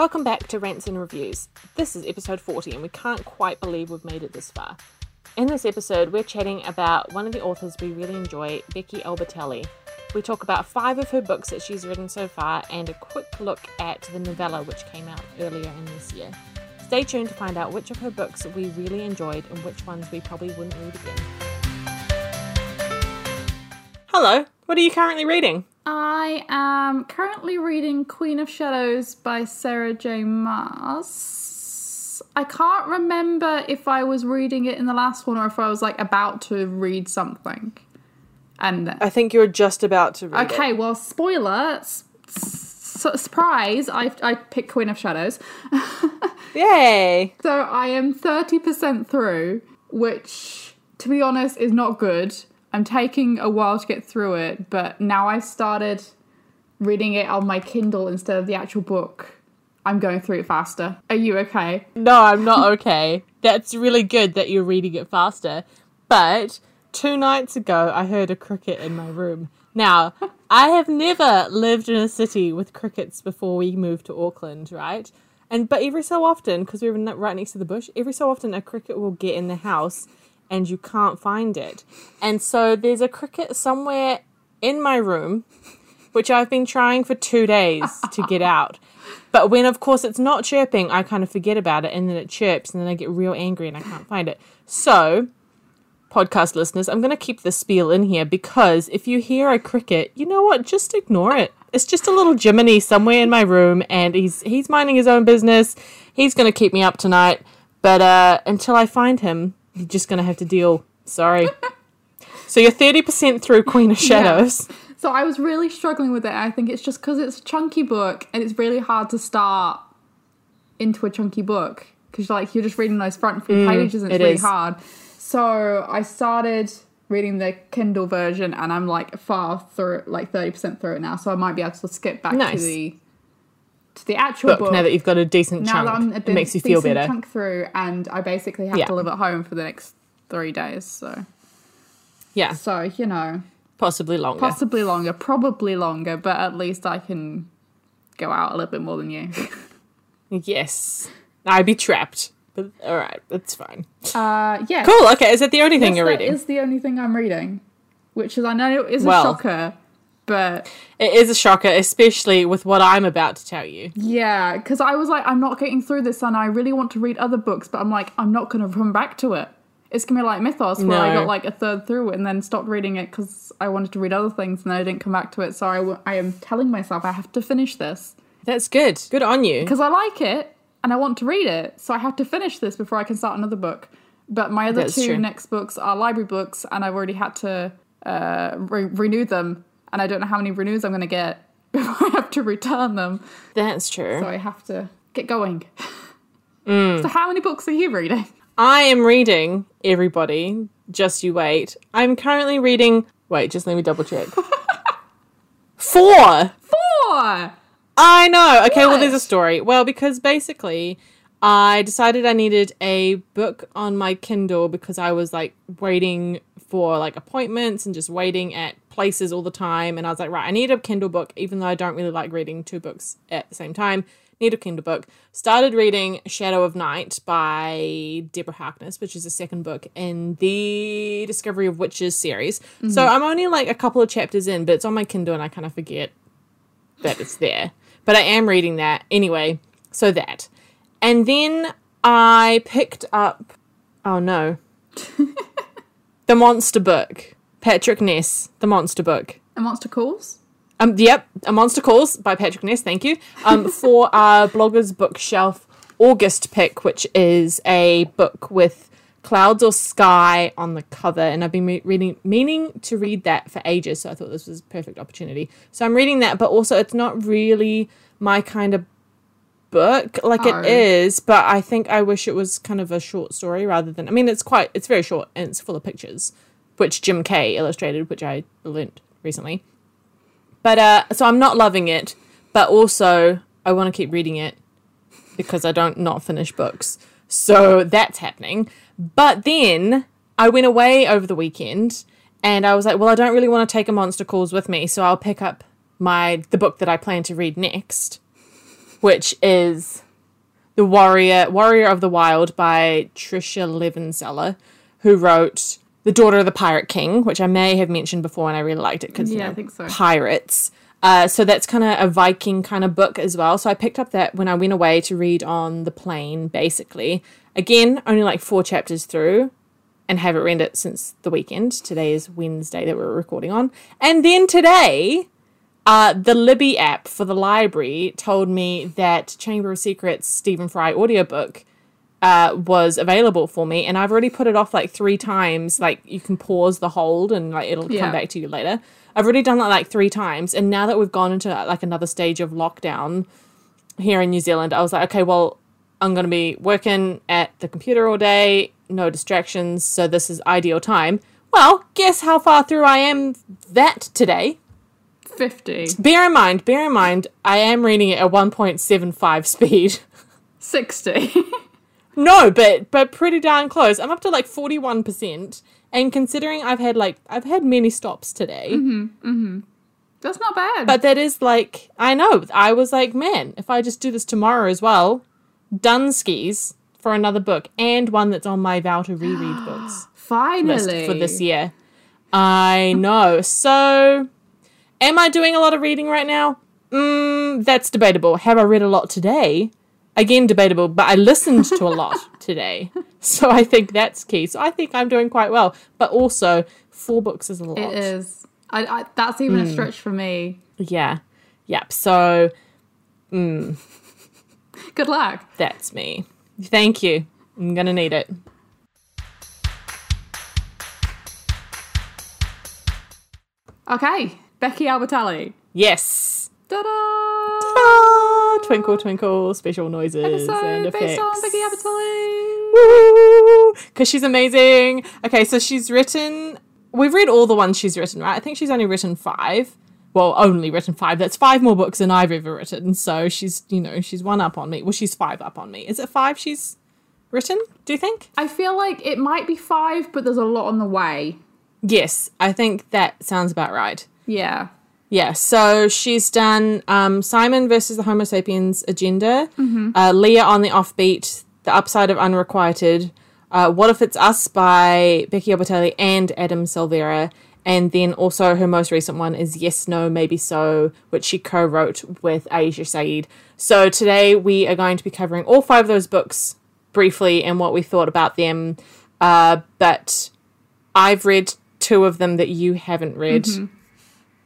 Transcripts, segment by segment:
Welcome back to Rants and Reviews. This is episode 40, and we can't quite believe we've made it this far. In this episode, we're chatting about one of the authors we really enjoy, Becky Albertalli. We talk about five of her books that she's written so far and a quick look at the novella which came out earlier in this year. Stay tuned to find out which of her books we really enjoyed and which ones we probably wouldn't read again. Hello, what are you currently reading? I am currently reading Queen of Shadows by Sarah J. Maas. I can't remember if I was reading it in the last one or if I was like about to read something. And I think you're just about to read okay, it. well, spoiler, s- s- surprise! I I picked Queen of Shadows, Yay! so I am thirty percent through, which, to be honest, is not good. I'm taking a while to get through it, but now I started reading it on my Kindle instead of the actual book. I'm going through it faster. Are you okay? No, I'm not okay. That's really good that you're reading it faster. But two nights ago, I heard a cricket in my room. Now, I have never lived in a city with crickets before we moved to Auckland, right? And but every so often, because we were right next to the bush, every so often a cricket will get in the house, and you can't find it. And so there's a cricket somewhere in my room, which I've been trying for two days to get out. But when, of course, it's not chirping, I kind of forget about it, and then it chirps, and then I get real angry and I can't find it. So, podcast listeners, I'm going to keep the spiel in here because if you hear a cricket, you know what? Just ignore it. It's just a little Jiminy somewhere in my room, and he's he's minding his own business. He's going to keep me up tonight, but uh, until I find him, you're just going to have to deal. Sorry. so you're 30% through Queen of Shadows. So I was really struggling with it. I think it's just because it's a chunky book and it's really hard to start into a chunky book because you're like you're just reading those front few pages and it's Mm, it really is. hard. So I started reading the Kindle version and I'm like far through, like thirty percent through it now. So I might be able to skip back Nice. to the to the actual Book, book. now that you've got a decent now that I'm chunk, a it makes you feel better. chunk through, and I basically have Yeah. to live at home for the next three days. So Yeah, so you know possibly longer. possibly longer, probably longer, but at least I can go out a little bit more than you. Yes. I'd be trapped. But all right, that's fine. Uh, yeah. Cool. Okay, is that the only thing Yes, you're that reading? is the only thing I'm reading, which is I know is a Well. shocker, but It is a shocker, especially with what I'm about to tell you. yeah, because I was like, I'm not getting through this, and I really want to read other books, but I'm like, I'm not going to come back to it. It's gonna be like Mythos, where I got like a third through it and then stopped reading it because I wanted to read other things, and then I didn't come back to it. So I, w- I am telling myself I have to finish this That's good. Good on you. because I like it and I want to read it. So I have to finish this before I can start another book. But my other That's two true. next books are library books, and I've already had to uh, re- renew them, and I don't know how many renews I'm going to get before I have to return them. That's true. So I have to get going. Mm. So how many books are you reading? I am reading, everybody, just you wait. I'm currently reading. Wait, just let me double check. Four! Four. I know. Okay, well, there's a story. Well, because basically, I decided I needed a book on my Kindle because I was like waiting for like appointments and just waiting at places all the time. And I was like, right, I need a Kindle book, even though I don't really like reading two books at the same time. Need a Kindle book. Started reading Shadow of Night by Deborah Harkness, which is the second book in the Discovery of Witches series. So mm-hmm. I'm only like a couple of chapters in, but it's on my Kindle and I kind of forget that it's there. But I am reading that anyway. So that. And then I picked up oh no. the monster book. Patrick Ness, the monster book. A Monster Calls. Um yep, A Monster Calls by Patrick Ness, thank you. Um for our bloggers bookshelf August pick, which is a book with clouds or sky on the cover and I've been re- reading meaning to read that for ages, so I thought this was a perfect opportunity. So I'm reading that, but also it's not really my kind of book like Oh. it is, but I think I wish it was kind of a short story rather than I mean it's quite it's very short and it's full of pictures, which Jim Kay illustrated, which I learnt recently. But uh so I'm not loving it, but also I want to keep reading it because I don't not finish books. So that's happening. But then I went away over the weekend and I was like, well, I don't really want to take a monster calls with me, so I'll pick up my the book that I plan to read next. which is the Warrior Warrior of the Wild by Tricia Levenseller, who wrote The Daughter of the Pirate King, which I may have mentioned before, and I really liked it because Yeah, I think so. pirates. Uh, so that's kind of a Viking kind of book as well. So I picked up that when I went away to read on the plane, basically. Again, only like four chapters through, and haven't read it since the weekend. Today is Wednesday that we're recording on. And then today, uh, the Libby app for the library told me that Chamber of Secrets Stephen Fry audiobook uh, was available for me, and I've already put it off like three times. Like you can pause the hold, and like it'll Yeah. come back to you later. I've already done that like three times, and now that we've gone into like another stage of lockdown here in New Zealand, I was like, okay, well, I'm going to be working at the computer all day, no distractions, so this is ideal time. Well, guess how far through I am that today? 50. Bear in mind, bear in mind, I am reading it at 1.75 speed. 60. no, but but pretty darn close. I'm up to like 41%. And considering I've had like I've had many stops today, That's not bad. but that is like I know. I was like, man, if I just do this tomorrow as well, done skis for another book and one that's on my vow to reread books. Finally. for this year. I know. So, am I doing a lot of reading right now? Mm, that's debatable. Have I read a lot today? Again, debatable, but I listened to a lot today. So, I think that's key. So, I think I'm doing quite well. But also, four books is a lot. It is. I, I, that's even Hmm. a stretch for me. Yeah. Yep. So, Good luck. that's me. Thank you. I'm going to need it. Okay. Becky Albertalli. Yes. Ta-da! Ah, twinkle, twinkle, special noises and effects. based on Becky Albertalli. because she's amazing. Okay, so she's written. We've read all the ones she's written, right? I think she's only written five. Well, only written five. That's five more books than I've ever written. So she's, you know, she's one up on me. Well, she's five up on me. Is it five she's written? Do you think? I feel like it might be five, but there's a lot on the way. Yes, I think that sounds about right. Yeah. Yeah, so she's done um, Simon versus the Homo sapiens agenda, uh, Leah on the offbeat, The Upside of Unrequited, uh, What If It's Us by Becky Albertalli and Adam Silvera, and then also her most recent one is Yes, No, Maybe So, which she co wrote with Aisha Saeed. So today we are going to be covering all five of those books briefly and what we thought about them. Uh, but I've read two of them that you haven't read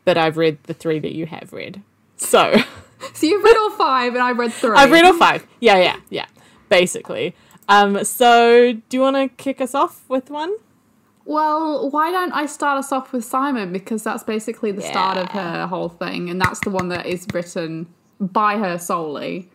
but I've read the three that you have read. So So you've read all five, and I've read three. I've read all five. Yeah, yeah, yeah. Basically. Um, so do you want to kick us off with one? Well, why don't I start us off with Simon because that's basically the start of her whole thing, and that's the one that is written by her solely.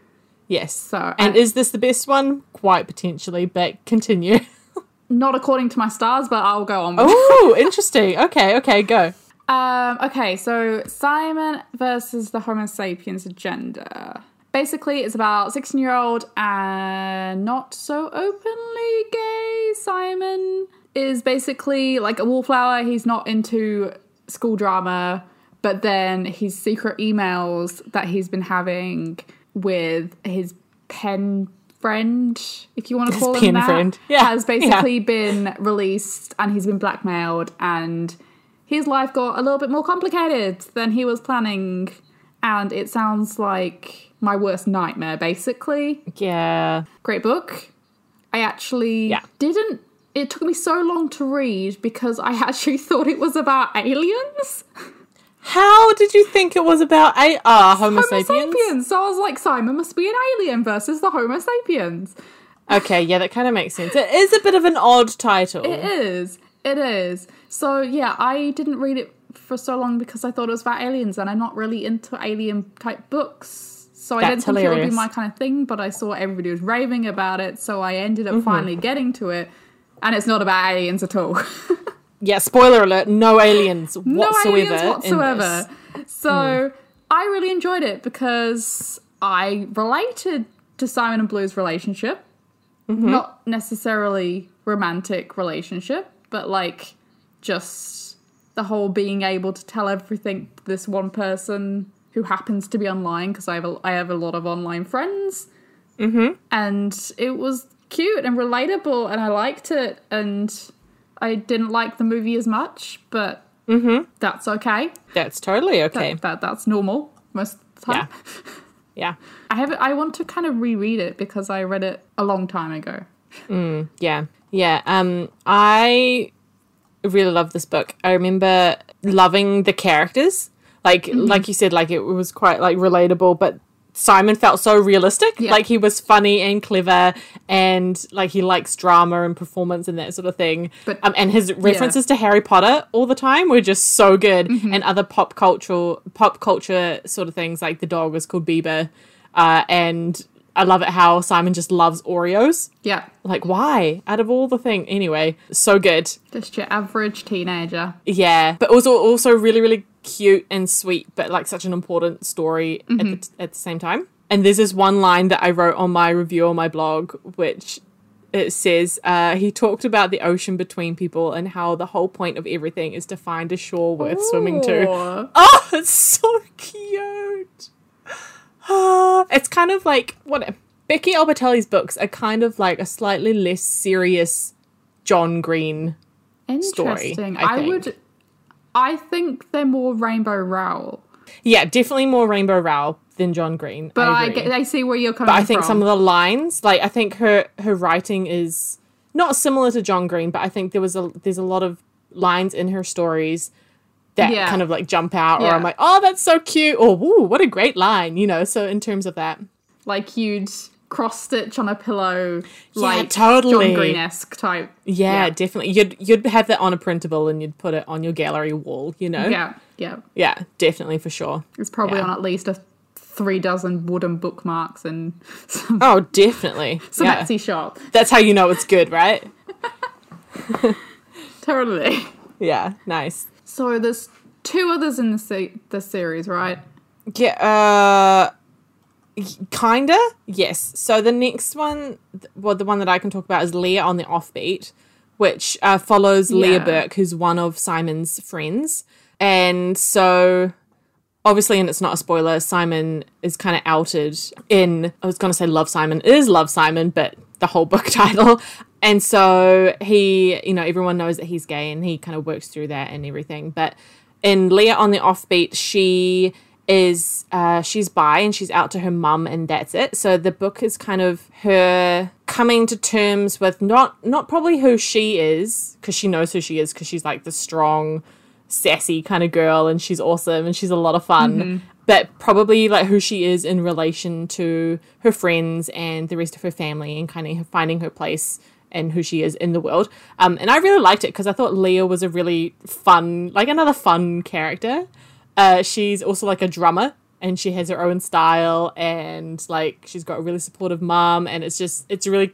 Yes. So, and and- is this the best one? Quite potentially, but continue. Not according to my stars, but I'll go on. Oh, interesting. Okay, okay, go. Um, okay, so Simon versus the Homo sapiens agenda. Basically, it's about 16 year old and not so openly gay Simon is basically like a wallflower. He's not into school drama, but then his secret emails that he's been having with his pen friend, if you want to His call him that, friend. Yeah, has basically been released and he's been blackmailed and his life got a little bit more complicated than he was planning and it sounds like my worst nightmare basically Yeah. great book i actually Yeah. didn't it took me so long to read because i actually thought it was about aliens How did you think it was about a ah Homo, homo sapiens? sapiens so i was like simon must be an alien versus the homo sapiens Okay, yeah, that kind of makes sense. It is a bit of an odd title. It is. It is. So yeah, I didn't read it for so long because I thought it was about aliens, and I'm not really into alien type books. So I didn't think it would be my kind of thing, but I saw everybody was raving about it, so I ended Mm-hmm. up finally getting to it. And it's not about aliens at all. Yeah, spoiler alert, no aliens no whatsoever. aliens in whatsoever. So I really enjoyed it because I related to Simon and Blue's relationship. Mm-hmm. Not necessarily romantic relationship, but like just the whole being able to tell everything to this one person who happens to be online because I have a, I have a lot of online friends. Mm-hmm. And it was cute and relatable, and I liked it. And I didn't like the movie as much, but that's okay. That's totally okay. That, that that's normal most of the time. Yeah. I have I want to kind of reread it because I read it a long time ago. Yeah. Yeah. Um I really love this book. I remember loving the characters. Like like you said, like it was quite like relatable, but Simon felt so realistic. Yeah. Like he was funny and clever and like he likes drama and performance and that sort of thing. But- um, and his references to Harry Potter all the time were just so good. Mm-hmm. And other pop cultural pop culture sort of things like the dog was called Bieber. Uh, and I love it how Simon just loves Oreos. Yeah, Like why? Out of all the thing, anyway, so good. just your average teenager. Yeah, but also also really really cute and sweet, but like such an important story at the at the same time. And there's this one line that I wrote on my review on my blog, which it says uh, he talked about the ocean between people and how the whole point of everything is to find a shore worth swimming to. Oh, it's so cute. it's kind of like what Becky Albertalli's books are kind of like a slightly less serious John Green. story, Interesting. I I, would. I think they're more Rainbow Rowell, Yeah, definitely more Rainbow Rowell than John Green. but I, agree. get, I see where you're coming but. I think some of the lines, like I think her her writing is not similar to John Green, but I think there was a there's a lot of lines in her stories that Yeah. kind of like jump out, or Yeah. I'm like, oh, that's so cute, or woo, what a great line, you know. So in terms of that, like you'd cross stitch on a pillow, like totally. John Green esque type. yeah, Yeah. definitely, you'd you'd have that on a printable and you'd put it on your gallery wall, you know. Yeah, yeah. yeah, definitely for sure. It's probably Yeah. on at least a three dozen wooden bookmarks and some, Oh, definitely. some yeah. Etsy shop. That's how you know it's good, right? Totally. Yeah, nice. So there's two others in the se- the series, right? Yeah, uh kinda. Yes. So the next one, well, the one that I can talk about is Leah on the Offbeat, which uh, follows Leah Burke, who's one of Simon's friends, and so obviously, and it's not a spoiler, Simon is kind of outed in. I was going to say Love Simon it is Love Simon, but the whole book title. And so he, you know, everyone knows that he's gay, and he kind of works through that and everything. But in Leah on the Offbeat, she is uh, she's bi and she's out to her mum and that's it. So the book is kind of her coming to terms with not not probably who she is because she knows who she is because she's like the strong, sassy kind of girl and she's awesome and she's a lot of fun. But probably like who she is in relation to her friends and the rest of her family and kind of finding her place and who she is in the world. Um, and I really liked it because I thought Leah was a really fun, like another fun character. Uh, she's also like a drummer and she has her own style and like she's got a really supportive mom and it's just it's really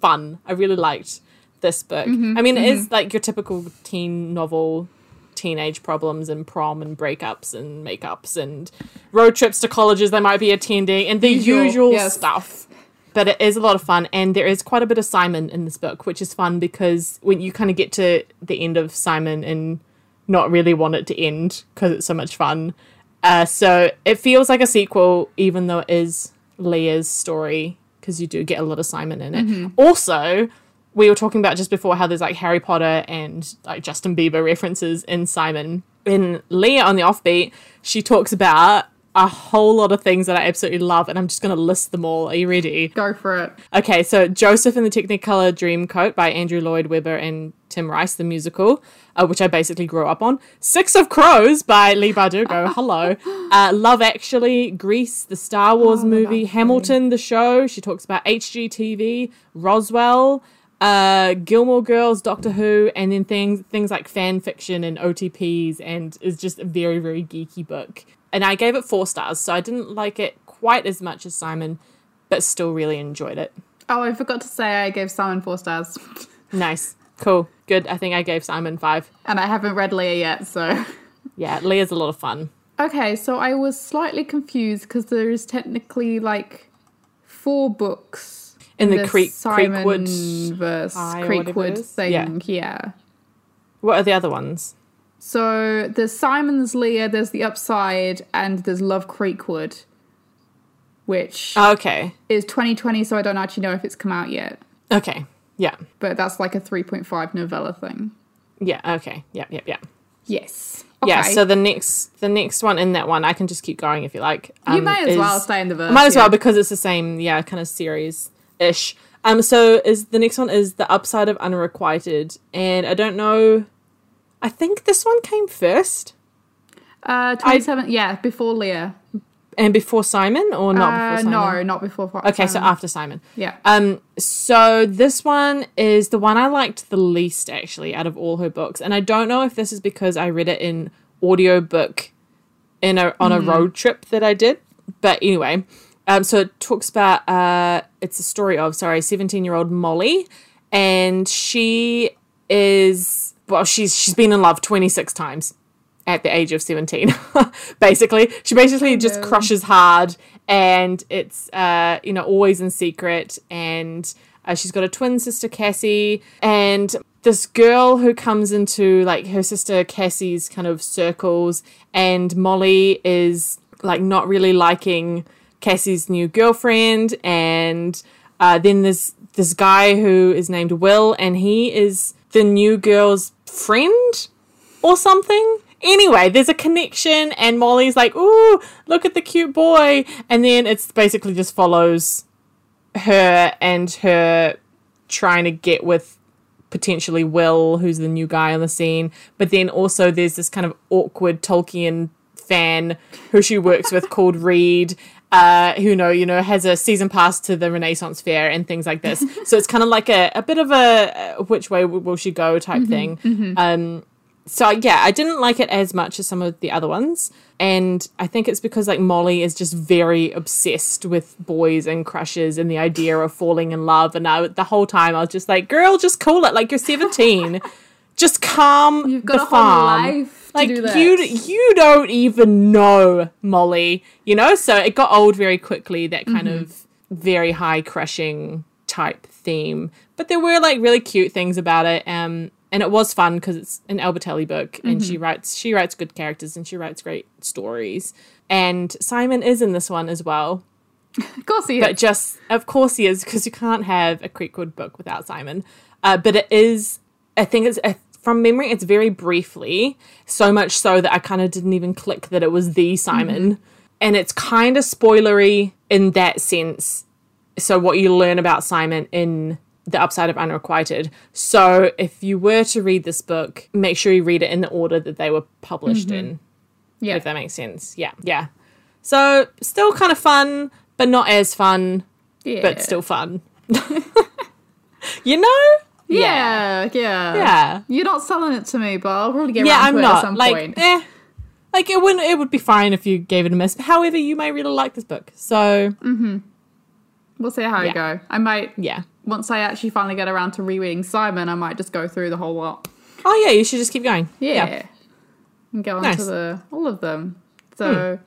fun. I really liked this book. I mean, it is like your typical teen novel, teenage problems and prom and breakups and makeups and road trips to colleges they might be attending and the Usual, usual yes. stuff. But it is a lot of fun, and there is quite a bit of Simon in this book, which is fun because when you kind of get to the end of Simon and not really want it to end because it's so much fun. Uh, so it feels like a sequel, even though it is Leah's story, because you do get a lot of Simon in it. Also, we were talking about just before how there's like Harry Potter and like Justin Bieber references in Simon. In Leah on the Offbeat, she talks about a whole lot of things that I absolutely love, and I'm just going to list them all. Are you ready? Go for it. Okay, so Joseph in the Technicolor Dreamcoat by Andrew Lloyd Webber and Tim Rice, the musical, uh, which I basically grew up on. Six of Crows by Leigh Bardugo. Hello. Uh, Love Actually, Grease, the Star Wars Love movie, Hamilton, the show. She talks about HGTV, Roswell, uh, Gilmore Girls, Doctor Who, and then things things like fan fiction and OTPs, and is just a very very geeky book. And I gave it four stars, so I didn't like it quite as much as Simon, but still really enjoyed it. Oh, I forgot to say I gave Simon four stars, Nice. Cool. Good. I think I gave Simon five. and I haven't read Leah yet, so. Yeah, Leah's a lot of fun. Okay, so I was slightly confused because there is technically like four books In the Creek- Simon Creekwood verse High or whatever it Creekwood thing. Yeah. Yeah. What are the other ones? So there's Simon's Leah, there's The Upside, and there's Love Creekwood, which Okay. is 2020, so I don't actually know if it's come out yet. Okay. Yeah. But that's like a 3.5 novella thing. Yeah. Okay. Yep. Yep. Yep. Yes. Yeah. So the next, the next one in that one, I can just keep going if you like. you um, may as is- well stay in the verse. Might as yeah. well because it's the same, yeah, kind of series ish. Um, so is the next one is the upside of unrequited, and I don't know. I think this one came first, Uh, 27, yeah, before Leah. and before Simon, or not Uh, before Simon. no, not before. Okay, so after Simon. yeah. Um, so this one is the one I liked the least actually out of all her books, and I don't know if this is because I read it in audiobook in a on a road trip that I did, but anyway, um, so it talks about uh, it's a story of sorry, seventeen year old Molly, and she is well, she's she's been in love twenty six times at the age of 17 basically. She basically just crushes hard and it's uh you know always in secret and uh, she's got a twin sister cassie and this girl who comes into like her sister cassie's kind of circles and molly is like not really liking cassie's new girlfriend and uh, then there's this guy who is named will and he is the new girl's friend or something. Anyway, there's a connection, and Molly's like, "Ooh, look at the cute boy," and then it's basically just follows her and her trying to get with potentially Will, who's the new guy on the scene. But then also there's this kind of awkward Tolkien fan who she works with called Reed. Uh, who know you know has a season pass to the Renaissance Fair and things like this. so it's kind of like a, a bit of a, uh which way will she go type thing. Um, so yeah, I didn't like it as much as some of the other ones, and I think it's because like Molly is just very obsessed with boys and crushes and the idea of falling in love. And I, the whole time I was just like, "Girl, just cool it. Like you're 17, just calm You've got the a whole farm. life to like do that. you, you don't even know Molly, you know. So it got old very quickly. That kind Mm-hmm. of very high crushing type theme, but there were like really cute things about it. Um, and it was fun because it's an Albertalli book, and Mm-hmm. she writes she writes good characters and she writes great stories. And Simon is in this one as well, Of course he is. but just of course he is because you can't have a Creekwood book without Simon. Uh, but it is, I think it's uh, from memory, it's very briefly, so much so that I kind of didn't even click that it was the Simon, mm-hmm. and it's kind of spoilery in that sense. So what you learn about Simon in the upside of unrequited. So if you were to read this book, make sure you read it in the order that they were published mm-hmm. in yeah. if that makes sense. Yeah, yeah. So still kind of fun, but not as fun, yeah. but still fun. you know? Yeah, yeah. Yeah. You're not selling it to me, but I'll probably get Yeah, around I'm to it at not. some Like, point. eh. Like it wouldn't it would be fine if you gave it a miss. However, you may really like this book. So mm-hmm. We'll see how Yeah. Go. I might, yeah. once I actually finally get around to rereading Simon, I might just go through the whole lot. Oh yeah, you should just keep going. Yeah. yeah. And go on Nice. Hmm. to the all of them. So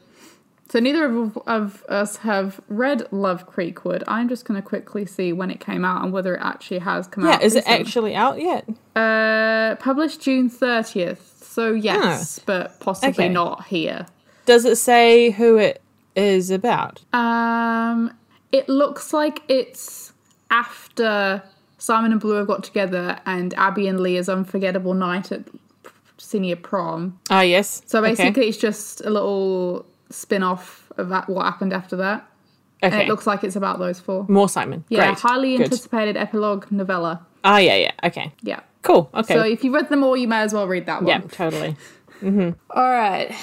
so neither of, of us have read Love Creekwood. I'm just going to quickly see when it came out and whether it actually has come Yeah, out. Yeah, is it actually out yet? Uh, published June 30th. So yes, but possibly Okay. not here. Does it say who it is about? Um, it looks like it's after Simon and Blue have got together and Abby and Leah's unforgettable night at senior prom. Oh yes. So Okay. basically, it's just a little spin off of that, what happened after that. okay. And it looks like it's about those four. more Simon. Yeah, Great. highly Good. anticipated epilogue novella. Oh yeah, yeah. Okay. Yeah. Cool. Okay. So if you read them all, you may as well read that one. yeah, totally. All right.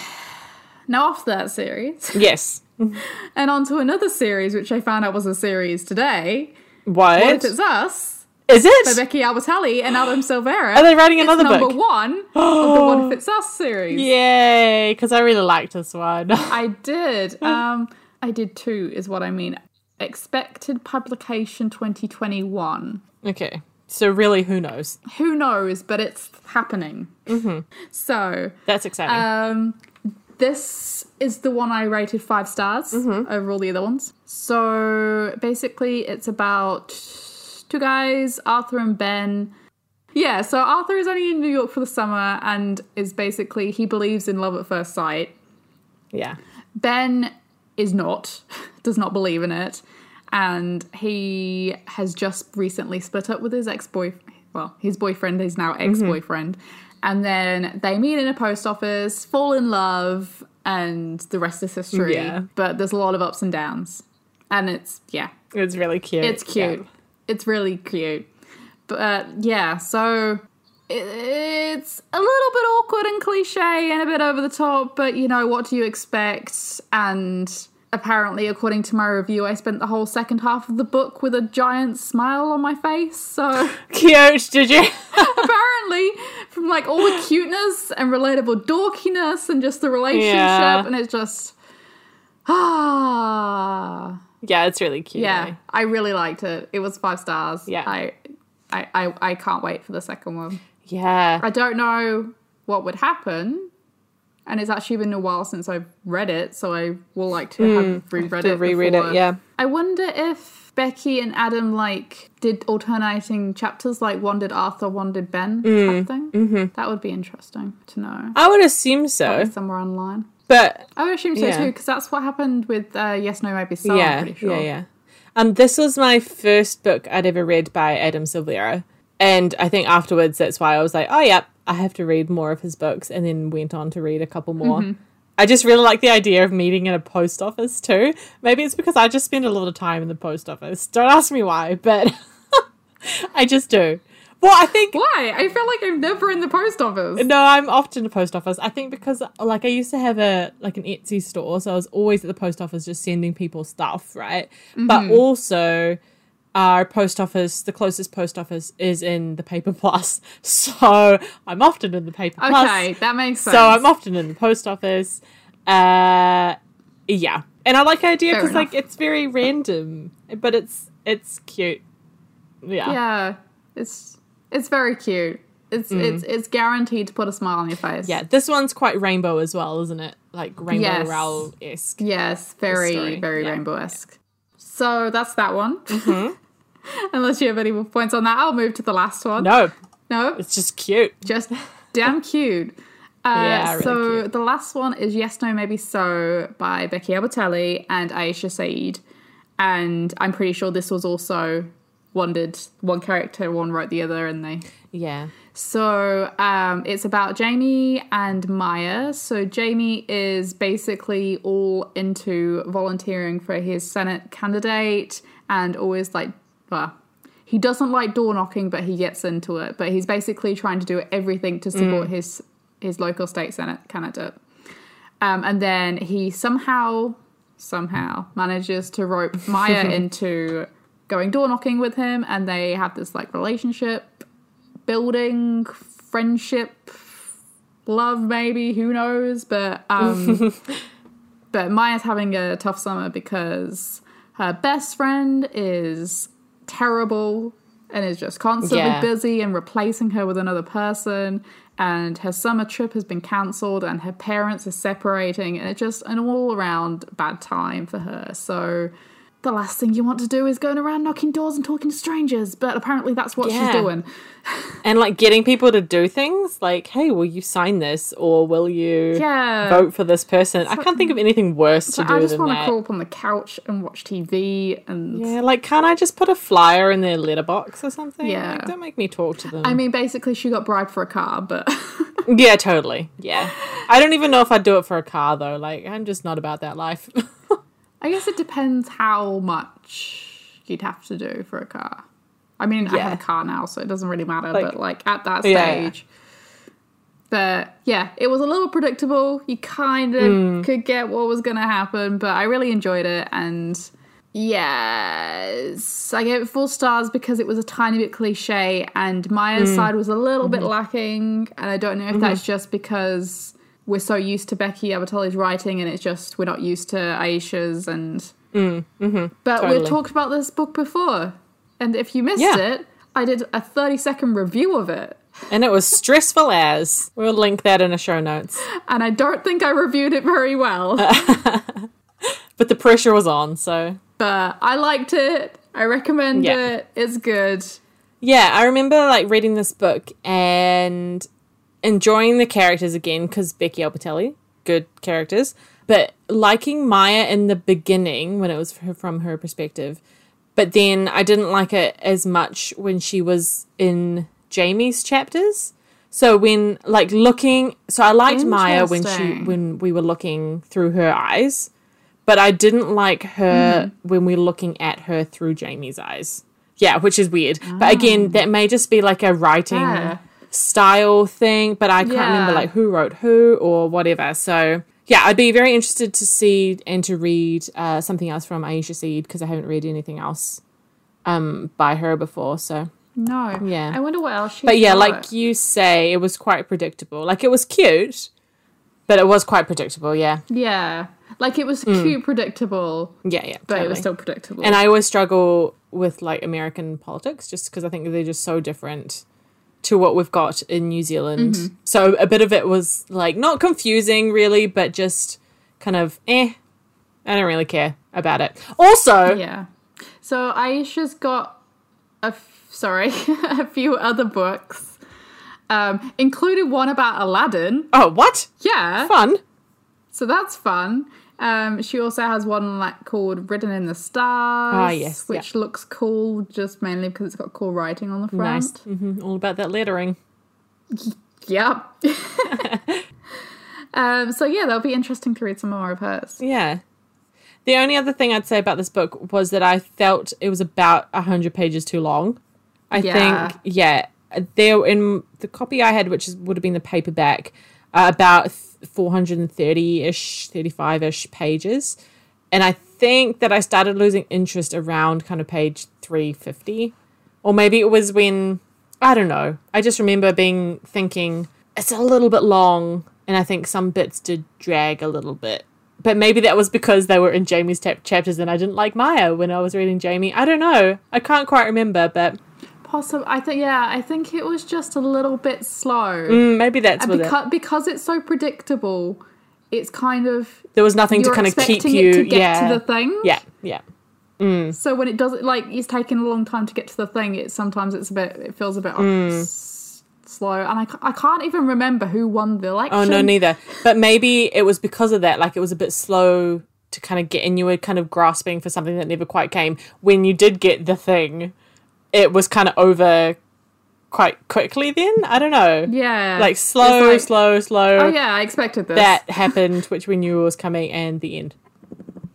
Now off that series, Yes. and on to another series, which I found out was a series today. What? What if it's us? Is it? by? Becky Albertalli and Adam Silvera. Are they writing another It's number book? one of the What If It's Us series. Yay! Because I really liked this one. I did. Um, I did too, is what I mean. Expected publication 2021. okay. So really, who knows? Who knows, but it's happening. Mm-hmm. So, That's exciting. um, this is the one I rated five stars Mm-hmm. over all the other ones. So basically, it's about two guys, Arthur and Ben. yeah, so Arthur is only in New York for the summer and is basically he believes in love at first sight. Yeah. Ben is not, does not believe in it, and he has just recently split up with his ex boyfriend. Well, his boyfriend is now mm-hmm. ex boyfriend. And then they meet in a post office, fall in love, and the rest is history. Yeah. But there's a lot of ups and downs. And it's, yeah, It's really cute. it's cute. Yeah. It's really cute. But yeah, so it, it's a little bit awkward and cliche and a bit over the top, but you know, what do you expect? And apparently, according to my review, I spent the whole second half of the book with a giant smile on my face. So Cute, did you? apparently, from like all the cuteness and relatable dorkiness and just the relationship, Yeah. and it's just. Ah. Yeah, it's really cute. Yeah, eh? I really liked it. It was five stars. Yeah. I, I, I, I can't wait for the second one. Yeah. I don't know what would happen, and it's actually been a while since I've read it, so I will like to have reread to it. reread before. it, yeah. I wonder if Becky and Adam like did alternating chapters, like one did Arthur, one did Ben, Mm. type thing. Mm-hmm. That would be interesting to know. I would assume so. Somewhere online. But I would assume so Yeah. too, because that's what happened with uh, Yes, No, Maybe So. yeah, sure. yeah, yeah. Um, this was my first book I'd ever read by Adam Silvera, and I think afterwards that's why I was like, oh yep, I have to read more of his books, and then went on to read a couple more. Mm-hmm. I just really like the idea of meeting in a post office too. Maybe it's because I just spend a lot of time in the post office. Don't ask me why, but I just do. Well, I think Why? I feel like I'm never in the post office. no, I'm often in the post office. I think because like I used to have a like an Etsy store, so I was always at the post office just sending people stuff, right? But also our post office, the closest post office is in the Paper Plus. So I'm often in the Paper Plus. Okay, that makes sense. So I'm often in the post office. Uh yeah. And I like the idea because like it's very random, but it's it's cute. Yeah. yeah, it's it's very cute. It's it's it's guaranteed to put a smile on your face. Mm. Yeah, this one's quite rainbow as well, isn't it? Like Rainbow Yes. Rowell esque. Yes, very very yeah. rainbow esque. So that's that one. Mm-hmm. Unless you have any more points on that, I'll move to the last one. No, no, it's just cute. just damn cute. Uh, Yeah, really so cute. the last one is Yes, No, Maybe So by Becky Albertalli and Aisha Saeed. And I'm pretty sure this was also one did one character, one wrote the other, and they Yeah. So um, it's about Jamie and Maya. So Jamie is basically all into volunteering for his Senate candidate and always like, well, he doesn't like door knocking, but he gets into it. But he's basically trying to do everything to support his his local state Senate candidate. Um, and then he somehow somehow manages to rope Maya into going door knocking with him, and they have this like relationship building friendship love maybe who knows but um but maya's having a tough summer because her best friend is terrible and is just constantly Yeah. busy and replacing her with another person and her summer trip has been cancelled and her parents are separating and it's just an all around bad time for her so the last thing you want to do is going around knocking doors and talking to strangers but apparently that's what Yeah. she's doing And like getting people to do things like, hey, will you sign this or will you Yeah. vote for this person? I can't think of anything worse to Like, do I just want to curl up on the couch and watch TV and Yeah, like can't I just put a flyer in their letterbox or something? Yeah. Like, don't make me talk to them. I mean basically she got bribed for a car, but yeah, totally. Yeah. I don't even know if I'd do it for a car though. Like I'm just not about that life. I guess it depends how much you'd have to do for a car. I mean, I have a car now, so it doesn't really matter, Like- but like at that Yeah, yeah. stage. But yeah, it was a little predictable. You kind of Hmm. could get what was going to happen, but I really enjoyed it. And yes, I gave it four stars because it was a tiny bit cliche, and Maya's Hmm. side was a little Mm-hmm. bit lacking. And I don't know if that's just because we're so used to Becky Albertalli's writing, and it's just we're not used to Aisha's. And but Mm, Totally. we've talked about this book before, and if you missed Yeah. it, I did a thirty second review of it. and it was stressful as. We'll link that in the show notes. and I don't think I reviewed it very well, But the pressure was on, so but I liked it. I recommend Yeah. it. It's good. Yeah, I remember like reading this book and enjoying the characters again because Becky Albertalli, good characters, but liking Maya in the beginning when it was her, from her perspective. But then I didn't like it as much when she was in Jamie's chapters. So when like looking, so I liked Maya when she when we were looking through her eyes, but I didn't like her hmm. when we were looking at her through Jamie's eyes. Yeah, which is weird. But ah. again, that may just be like a writing Yeah. Style thing, but I can't remember like who wrote who or whatever. So yeah, I'd be very interested to see and to read uh, something else from Aisha Saeed because I haven't read anything else um, by her before. So, No. Yeah. I wonder what else she. but yeah, like you say, it was quite predictable. Like it was cute, but it was quite predictable. Yeah, Yeah. Like it was cute, predictable, yeah, yeah. but it was still predictable. And I always struggle with like American politics just because I think they're just so different to what we've got in New Zealand. So a bit of it was like not confusing really, but just kind of eh. I don't really care about it. Also, yeah. So Aisha's got a f- sorry a few other books, um, included one about Aladdin. oh, what? Yeah. Fun. So that's fun. Um, she also has one like called "Written in the Stars," Ah, yes, which looks cool, just mainly because it's got cool writing on the front. Nice. hmm All about that lettering. Yep. um, so yeah, that'll be interesting to read some more of hers. Yeah. The only other thing I'd say about this book was that I felt it was about 100 pages too long. I Yeah. think, yeah, there in the copy I had, which is, would have been the paperback, uh, about 430 ish, 35 ish pages. And I think that I started losing interest around kind of page 350. Or maybe it was when, I don't know. I just remember being thinking, it's a little bit long. And I think some bits did drag a little bit. But maybe that was because they were in Jamie's tap- chapters and I didn't like Maya when I was reading Jamie. I don't know. I can't quite remember, but Possible. I think yeah. I think it was just a little bit slow. mm, maybe that's And what it. because it's so predictable, it's kind of There was nothing to kind of keep you. to get yeah. to the thing. yeah, yeah. So when it does like it's taking a long time to get to the thing. It sometimes it's a bit. It feels a bit Hmm. s- slow, and I, I can't even remember who won the election. Oh no, neither. But maybe it was because of that. Like it was a bit slow to kind of get, and you were kind of grasping for something that never quite came. When you did get the thing, it was kind of over quite quickly. Then I don't know. Yeah, Like slow, like- slow, slow. Oh yeah, I expected this. That happened, which we knew was coming, and the end.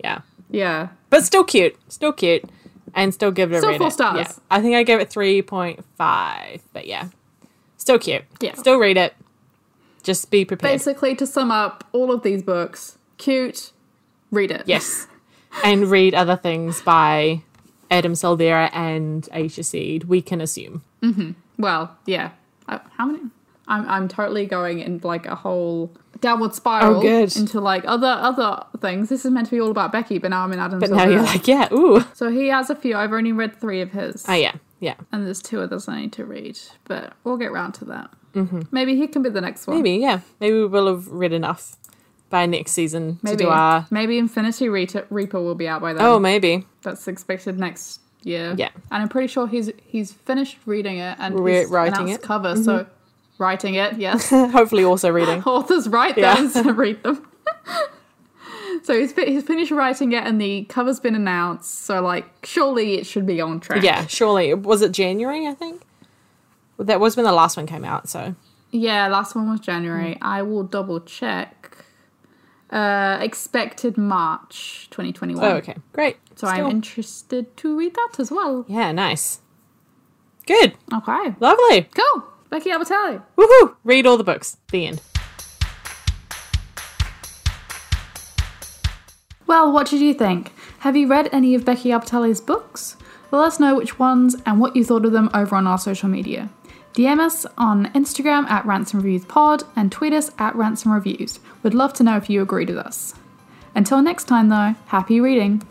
Yeah, yeah, but still cute, still cute, and still give it a Still four it. stars. Yeah. I think I gave it three point five, but yeah, still cute. Yeah. still read it. Just be prepared. basically to sum up all of these books, cute. Read it. Yes. and read other things by Adam Silvera and Aisha Saeed, we can assume. Well, yeah. Uh, how many? I'm I'm totally going in like a whole downward spiral Oh, good. into like other other things. This is meant to be all about Becky, but now I'm in Adam. But now you're like, yeah, ooh. so he has a few. I've only read three of his. Oh, yeah, yeah. and there's two others I need to read, but we'll get round to that. Mm-hmm. Maybe he can be the next one. Maybe, yeah. Maybe we will have read enough by next season maybe, to do our. maybe Infinity Reaper, Reaper will be out by then. Oh, maybe. that's expected next year. Yeah. and I'm pretty sure he's he's finished reading it and Re- he's writing it. Mm-hmm. cover. So writing it, yes. Hopefully, also reading. Authors write Yeah. those and read them. so he's he's finished writing it and the cover's been announced. So like, surely it should be on track. Yeah, surely. Was it January, I think? That was when the last one came out, so. Yeah, last one was January. I will double check. Uh, expected March 2021. Oh, okay. Great. So Still- I'm interested to read that as well. Yeah, nice. Good. Okay, Lovely. cool. Becky Albertalli. Woohoo! Read all the books. The end. Well, what did you think? Have you read any of Becky Albertalli's books? Let us know which ones and what you thought of them over on our social media. DM us on Instagram at Ransom Reviews Pod and tweet us at Ransom Reviews. We'd love to know if you agreed with us. Until next time, though, happy reading.